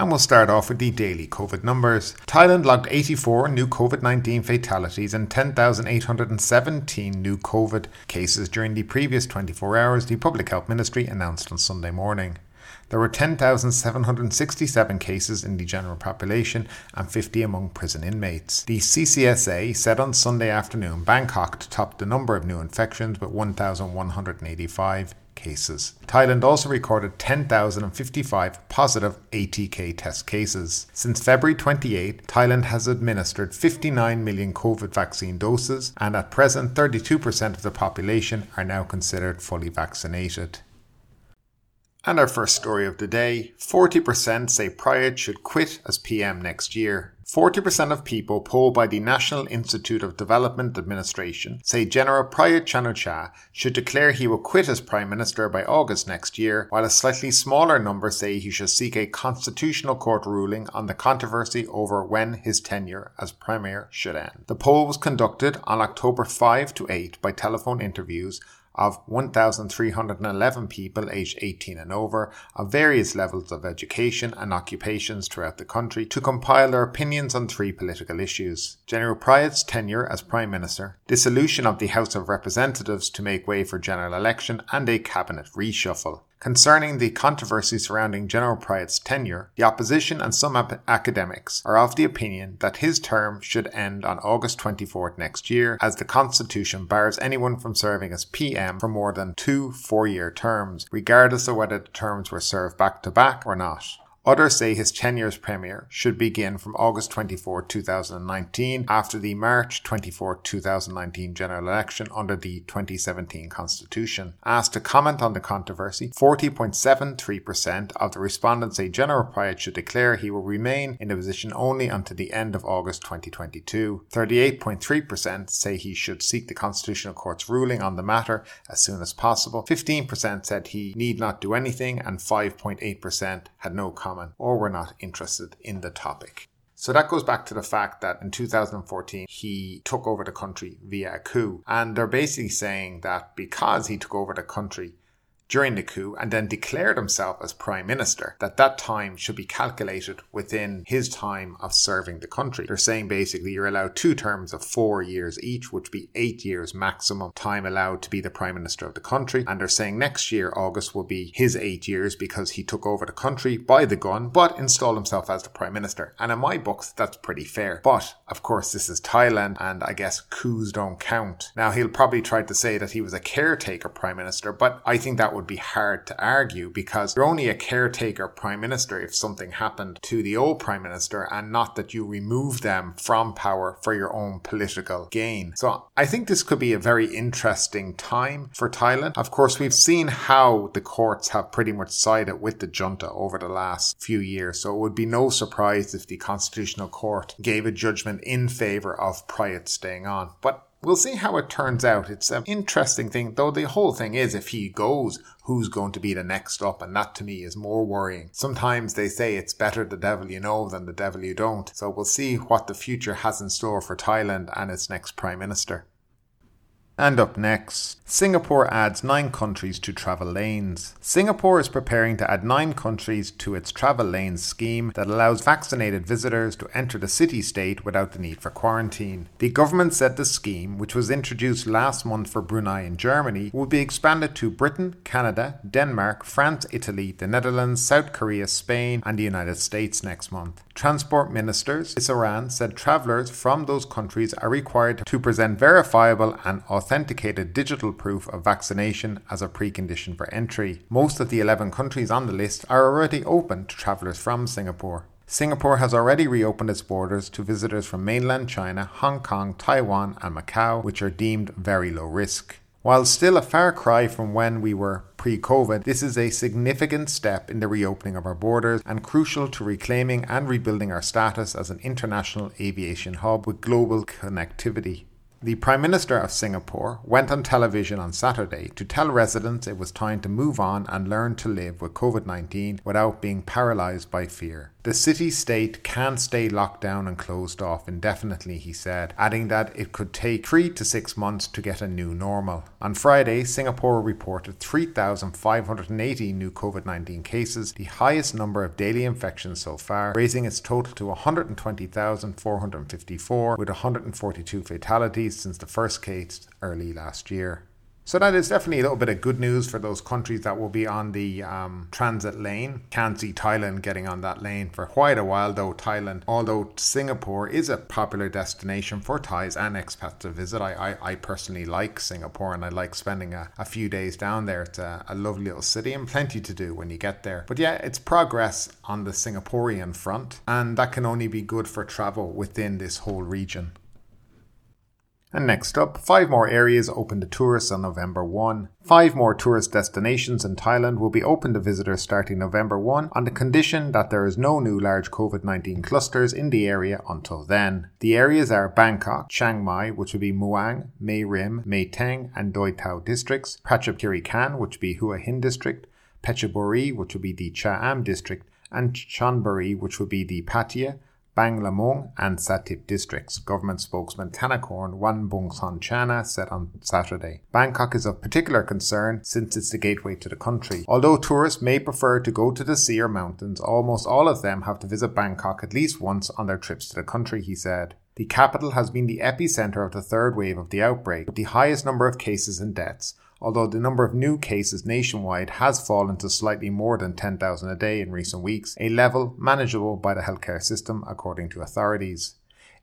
And we'll start off with the daily COVID numbers. Thailand logged 84 new COVID 19 fatalities and 10,817 new COVID cases during the previous 24 hours, the Public Health Ministry announced on Sunday morning. There were 10,767 cases in the general population and 50 among prison inmates. The CCSA said on Sunday afternoon Bangkok topped the number of new infections with 1,185 cases. Thailand also recorded 10,055 positive ATK test cases. Since February 28, Thailand has administered 59 million COVID vaccine doses, and at present, 32% of the population are now considered fully vaccinated. And our first story of the day 40% say Prayut should quit as PM next year. 40% of people polled by the National Institute of Development Administration say General Prayut Chan-o-cha should declare he will quit as Prime Minister by August next year, while a slightly smaller number say he should seek a constitutional court ruling on the controversy over when his tenure as Premier should end. The poll was conducted on October 5 to 8 by telephone interviews of 1,311 people aged 18 and over of various levels of education and occupations throughout the country to compile their opinions on three political issues. General Prayut's tenure as Prime Minister, dissolution of the House of Representatives to make way for general election, and a cabinet reshuffle. Concerning the controversy surrounding General Prayut's tenure, the opposition and some ap- academics are of the opinion that his term should end on August 24th next year, as the Constitution bars anyone from serving as PM for more than two four year terms, regardless of whether the terms were served back to back or not. Others say his tenure as Premier should begin from August 24, 2019, after the March 24, 2019 general election under the 2017 Constitution. Asked to comment on the controversy, 40.73% of the respondents say General Prayut should declare he will remain in the position only until the end of August 2022. 38.3% say he should seek the Constitutional Court's ruling on the matter as soon as possible. 15% said he need not do anything, and 5.8% had no comment comment or were not interested in the topic. So that goes back to the fact that in 2014, he took over the country via a coup. And they're basically saying that because he took over the country during the coup and then declared himself as prime minister, that that time should be calculated within his time of serving the country. They're saying basically you're allowed two terms of four years each, which would be eight years maximum time allowed to be the prime minister of the country. And they're saying next year, August will be his eight years because he took over the country by the gun, but installed himself as the prime minister. And in my books, that's pretty fair. But of course, this is Thailand and I guess coups don't count. Now he'll probably try to say that he was a caretaker prime minister, but I think that would would be hard to argue because you're only a caretaker prime minister if something happened to the old prime minister and not that you remove them from power for your own political gain. So I think this could be a very interesting time for Thailand. Of course, we've seen how the courts have pretty much sided with the junta over the last few years. So it would be no surprise if the Constitutional Court gave a judgment in favor of Prayut staying on. But We'll see how it turns out. It's an interesting thing, though the whole thing is if he goes, who's going to be the next up? And that to me is more worrying. Sometimes they say it's better the devil you know than the devil you don't. So we'll see what the future has in store for Thailand and its next Prime Minister. And up next, Singapore adds nine countries to travel lanes. Singapore is preparing to add nine countries to its travel lanes scheme that allows vaccinated visitors to enter the city state without the need for quarantine. The government said the scheme, which was introduced last month for Brunei and Germany, will be expanded to Britain, Canada, Denmark, France, Italy, the Netherlands, South Korea, Spain, and the United States next month. Transport minister S Iswaran said travellers from those countries are required to present verifiable and authenticated digital proof of vaccination as a precondition for entry. Most of the 11 countries on the list are already open to travellers from Singapore. Singapore has already reopened its borders to visitors from mainland China, Hong Kong, Taiwan, and Macau, which are deemed very low risk. While still a far cry from when we were pre COVID, this is a significant step in the reopening of our borders and crucial to reclaiming and rebuilding our status as an international aviation hub with global connectivity. The Prime Minister of Singapore went on television on Saturday to tell residents it was time to move on and learn to live with COVID 19 without being paralysed by fear. The city state can't stay locked down and closed off indefinitely, he said, adding that it could take three to six months to get a new normal. On Friday, Singapore reported 3,580 new COVID 19 cases, the highest number of daily infections so far, raising its total to 120,454, with 142 fatalities since the first case early last year. So that is definitely a little bit of good news for those countries that will be on the um, transit lane. Can't see Thailand getting on that lane for quite a while, though. Thailand, although Singapore is a popular destination for Thais and expats to visit, I, I, I personally like Singapore and I like spending a, a few days down there. It's a, a lovely little city and plenty to do when you get there. But yeah, it's progress on the Singaporean front, and that can only be good for travel within this whole region. And next up, five more areas open to tourists on November 1. Five more tourist destinations in Thailand will be open to visitors starting November 1 on the condition that there is no new large COVID 19 clusters in the area until then. The areas are Bangkok, Chiang Mai, which would be Muang, Mae Rim, Mae Taeng, and Doi Tao districts, Prachuap Khiri Khan, which would be Hua Hin district, Phetchaburi, which would be the Cha Am district, and Chonburi, which would be the Pattaya, Bang Lamung and Sattahip districts, government spokesman Thanakorn Wangboonkongchana said on Saturday. Bangkok is of particular concern since it's the gateway to the country. Although tourists may prefer to go to the sea or mountains, almost all of them have to visit Bangkok at least once on their trips to the country, he said. The capital has been the epicenter of the third wave of the outbreak, with the highest number of cases and deaths, although the number of new cases nationwide has fallen to slightly more than 10,000 a day in recent weeks, a level manageable by the healthcare system, according to authorities.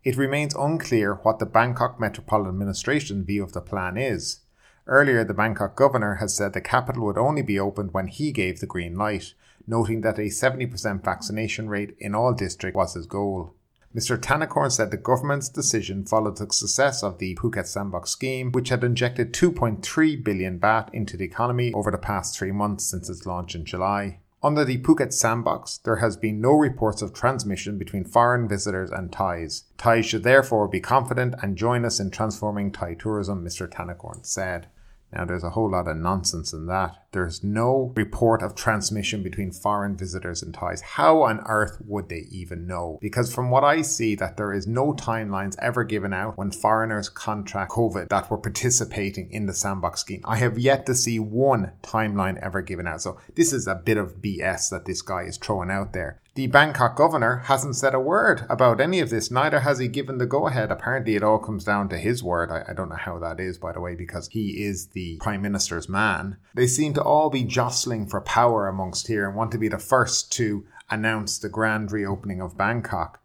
It remains unclear what the Bangkok Metropolitan Administration view of the plan is. Earlier, the Bangkok governor has said the capital would only be opened when he gave the green light, noting that a 70% vaccination rate in all districts was his goal. Mr. Thanakorn said the government's decision followed the success of the Phuket Sandbox scheme, which had injected 2.3 billion baht into the economy over the past three months since its launch in July. Under the Phuket Sandbox, there has been no reports of transmission between foreign visitors and Thais. Thais should therefore be confident and join us in transforming Thai tourism, Mr. Thanakorn said. Now, there's a whole lot of nonsense in that. There's no report of transmission between foreign visitors and Thais. How on earth would they even know? Because from what I see, that there is no timelines ever given out when foreigners contract COVID that were participating in the sandbox scheme. I have yet to see one timeline ever given out. So this is a bit of BS that this guy is throwing out there. The Bangkok governor hasn't said a word about any of this, neither has he given the go ahead. Apparently, it all comes down to his word. I, I, don't know how that is, by the way, because he is the prime minister's man. They seem to all be jostling for power amongst here and want to be the first to announce the grand reopening of Bangkok.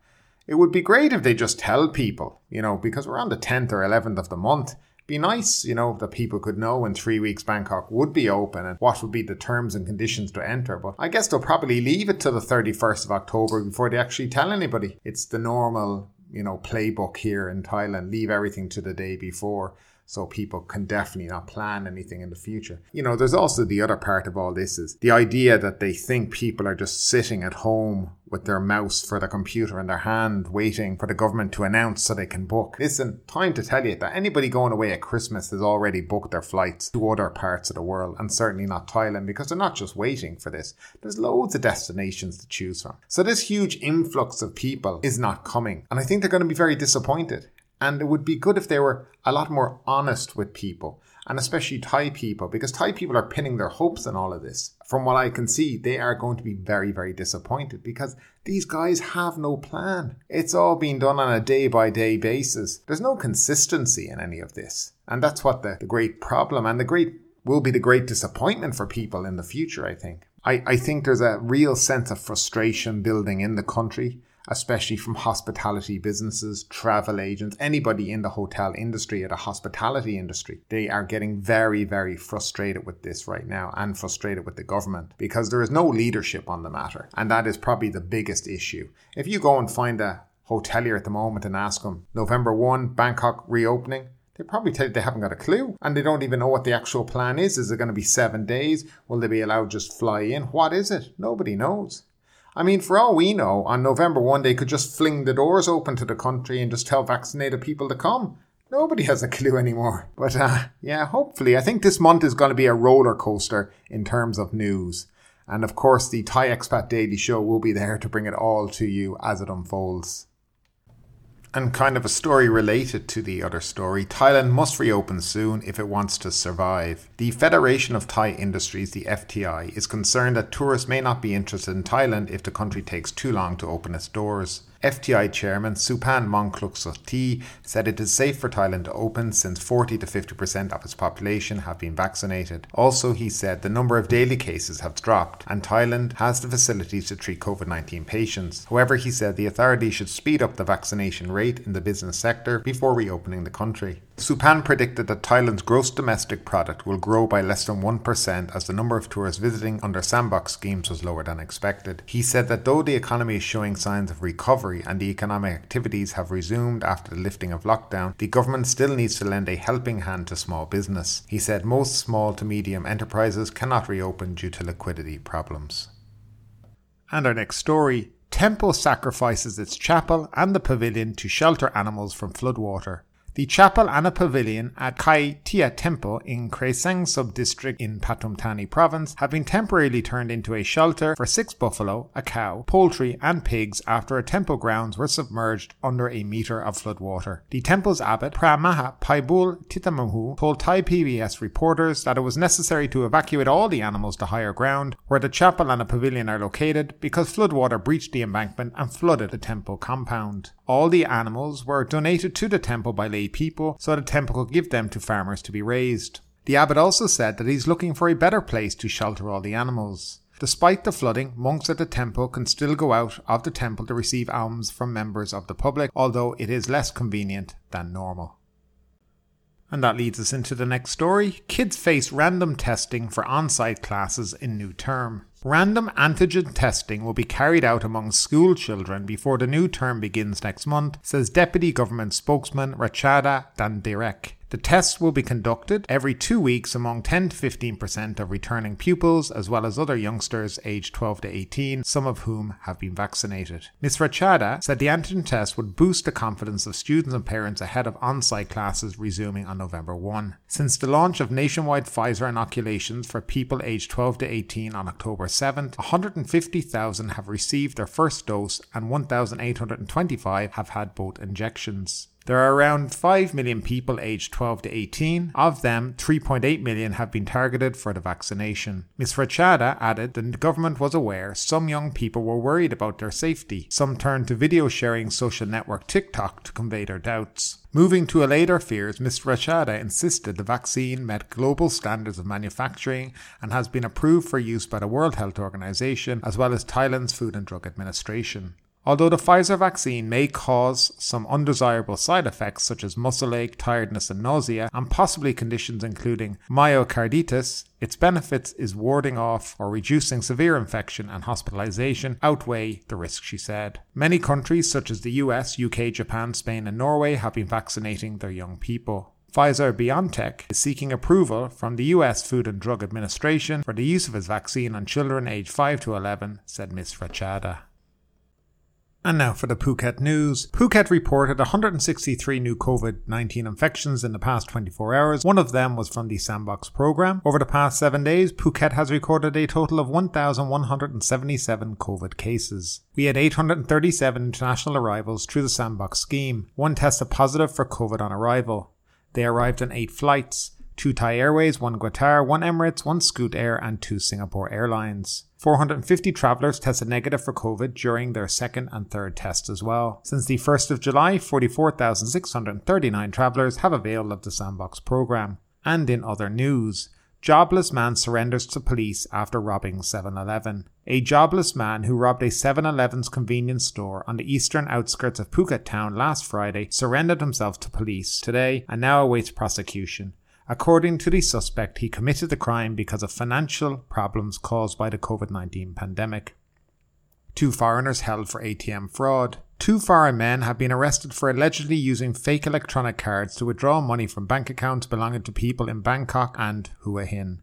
It would be great if they just tell people, you know, because we're on the 10th or 11th of the month be nice, you know, that people could know in three weeks Bangkok would be open and what would be the terms and conditions to enter. But I guess they'll probably leave it to the 31st of October before they actually tell anybody. It's the normal, you know, playbook here in Thailand. Leave everything to the day before so people can definitely not plan anything in the future. You know, there's also the other part of all this is the idea that they think people are just sitting at home with their mouse for the computer in their hand waiting for the government to announce so they can book. Listen, time to tell you that anybody going away at Christmas has already booked their flights to other parts of the world and certainly not Thailand because they're not just waiting for this. There's loads of destinations to choose from. So this huge influx of people is not coming and I think they're going to be very disappointed. And it would be good if they were a lot more honest with people, and especially Thai people, because Thai people are pinning their hopes on all of this. From what I can see, they are going to be very, very disappointed because these guys have no plan. It's all being done on a day by day basis. There's no consistency in any of this. And that's what the, the great problem and the great will be the great disappointment for people in the future, I think. I, I think there's a real sense of frustration building in the country especially from hospitality businesses, travel agents, anybody in the hotel industry or the hospitality industry. They are getting very, very frustrated with this right now and frustrated with the government because there is no leadership on the matter. And that is probably the biggest issue. If you go and find a hotelier at the moment and ask them, November 1, Bangkok reopening, They probably tell you they haven't got a clue and they don't even know what the actual plan is. Is it going to be seven days? Will they be allowed just fly in? What is it? Nobody knows. I mean, for all we know, on November 1, they could just fling the doors open to the country and just tell vaccinated people to come. Nobody has a clue anymore. But uh, yeah, hopefully, I think this month is going to be a roller coaster in terms of news. And of course, the Thai Expat Daily Show will be there to bring it all to you as it unfolds. And kind of a story related to the other story, Thailand must reopen soon if it wants to survive. The Federation of Thai Industries, the FTI, is concerned that tourists may not be interested in Thailand if the country takes too long to open its doors. FTI chairman Supant Mongkolsuthree said it is safe for Thailand to open since 40 to 50% of its population have been vaccinated. Also, he said the number of daily cases have dropped and Thailand has the facilities to treat COVID 19 patients. However, he said the authorities should speed up the vaccination rate in the business sector before reopening the country. Supant predicted that Thailand's gross domestic product will grow by less than 1% as the number of tourists visiting under sandbox schemes was lower than expected. He said that though the economy is showing signs of recovery and the economic activities have resumed after the lifting of lockdown, the government still needs to lend a helping hand to small business. He said most small to medium enterprises cannot reopen due to liquidity problems. And our next story Temple sacrifices its chapel and the pavilion to shelter animals from floodwater. The chapel and a pavilion at Kai Tia Temple in Kreseng sub-district in Pathum Thani province have been temporarily turned into a shelter for six buffalo, a cow, poultry and pigs after a temple grounds were submerged under a metre of floodwater. The temple's abbot, Pramaha Paibul Titamahu, told Thai PBS reporters that it was necessary to evacuate all the animals to higher ground where the chapel and a pavilion are located because floodwater breached the embankment and flooded the temple compound. All the animals were donated to the temple by people so the temple could give them to farmers to be raised. The abbot also said that he's looking for a better place to shelter all the animals. Despite the flooding, monks at the temple can still go out of the temple to receive alms from members of the public, although it is less convenient than normal. And that leads us into the next story. Kids face random testing for on site classes in new term. Random antigen testing will be carried out among school children before the new term begins next month, says Deputy Government Spokesman Rachada Dhnadirek. The tests will be conducted every two weeks among 10 to 15% of returning pupils, as well as other youngsters aged 12 to 18, some of whom have been vaccinated. Ms. Rachada said the antigen test would boost the confidence of students and parents ahead of on site classes resuming on November 1. Since the launch of nationwide Pfizer inoculations for people aged 12 to 18 on October 7th, 150,000 have received their first dose and 1,825 have had both injections. There are around 5 million people aged 12 to 18. Of them, 3.8 million have been targeted for the vaccination. Ms. Rachada added that the government was aware some young people were worried about their safety. Some turned to video sharing social network TikTok to convey their doubts. Moving to allay their fears, Ms. Rachada insisted the vaccine met global standards of manufacturing and has been approved for use by the World Health Organization as well as Thailand's Food and Drug Administration. Although the Pfizer vaccine may cause some undesirable side effects such as muscle ache, tiredness, and nausea, and possibly conditions including myocarditis, its benefits is warding off or reducing severe infection and hospitalization outweigh the risk, she said. Many countries such as the US, UK, Japan, Spain, and Norway have been vaccinating their young people. Pfizer BioNTech is seeking approval from the US Food and Drug Administration for the use of its vaccine on children aged 5 to 11, said Ms. Rachada. And now for the Phuket news. Phuket reported 163 new COVID 19 infections in the past 24 hours. One of them was from the Sandbox program. Over the past seven days, Phuket has recorded a total of 1,177 COVID cases. We had 837 international arrivals through the Sandbox scheme. One tested positive for COVID on arrival. They arrived on eight flights two Thai Airways, one Qatar, one Emirates, one Scoot Air, and two Singapore Airlines. 450 travellers tested negative for COVID during their second and third tests as well. Since the 1st of July, 44,639 travellers have availed of the Sandbox program. And in other news, jobless man surrenders to police after robbing 7 Eleven. A jobless man who robbed a 7 Eleven's convenience store on the eastern outskirts of Phuket town last Friday surrendered himself to police today and now awaits prosecution. According to the suspect, he committed the crime because of financial problems caused by the COVID 19 pandemic. Two foreigners held for ATM fraud. Two foreign men have been arrested for allegedly using fake electronic cards to withdraw money from bank accounts belonging to people in Bangkok and Hua Hin.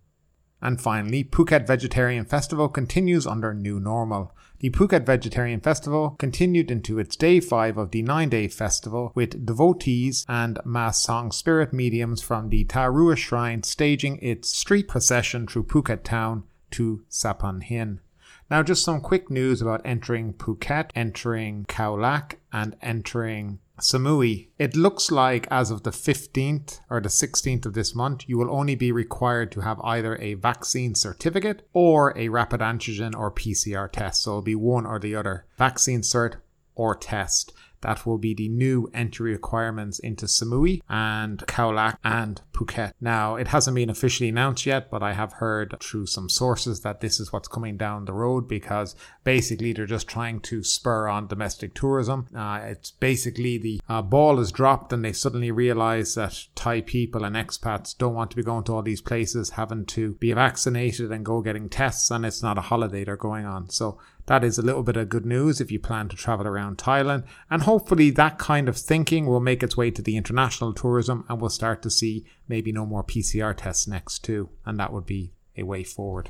And finally, Phuket Vegetarian Festival continues under new normal. The Phuket Vegetarian Festival continued into its day five of the nine day festival with devotees and Ma Song spirit mediums from the Tarua Shrine staging its street procession through Phuket town to Saphan Hin. Now, just some quick news about entering Phuket, entering Khao Lak, and entering Samui. It looks like as of the 15th or the 16th of this month, you will only be required to have either a vaccine certificate or a rapid antigen or PCR test. So it'll be one or the other vaccine cert or test. That will be the new entry requirements into Samui and Khao Lak and Phuket. Now, it hasn't been officially announced yet, but I have heard through some sources that this is what's coming down the road because basically they're just trying to spur on domestic tourism. Uh, it's basically the uh, ball is dropped and they suddenly realize that Thai people and expats don't want to be going to all these places, having to be vaccinated and go getting tests, and it's not a holiday they're going on. So that is a little bit of good news if you plan to travel around Thailand. And hopefully, that kind of thinking will make its way to the international tourism and we'll start to see maybe no more PCR tests next, too. And that would be a way forward.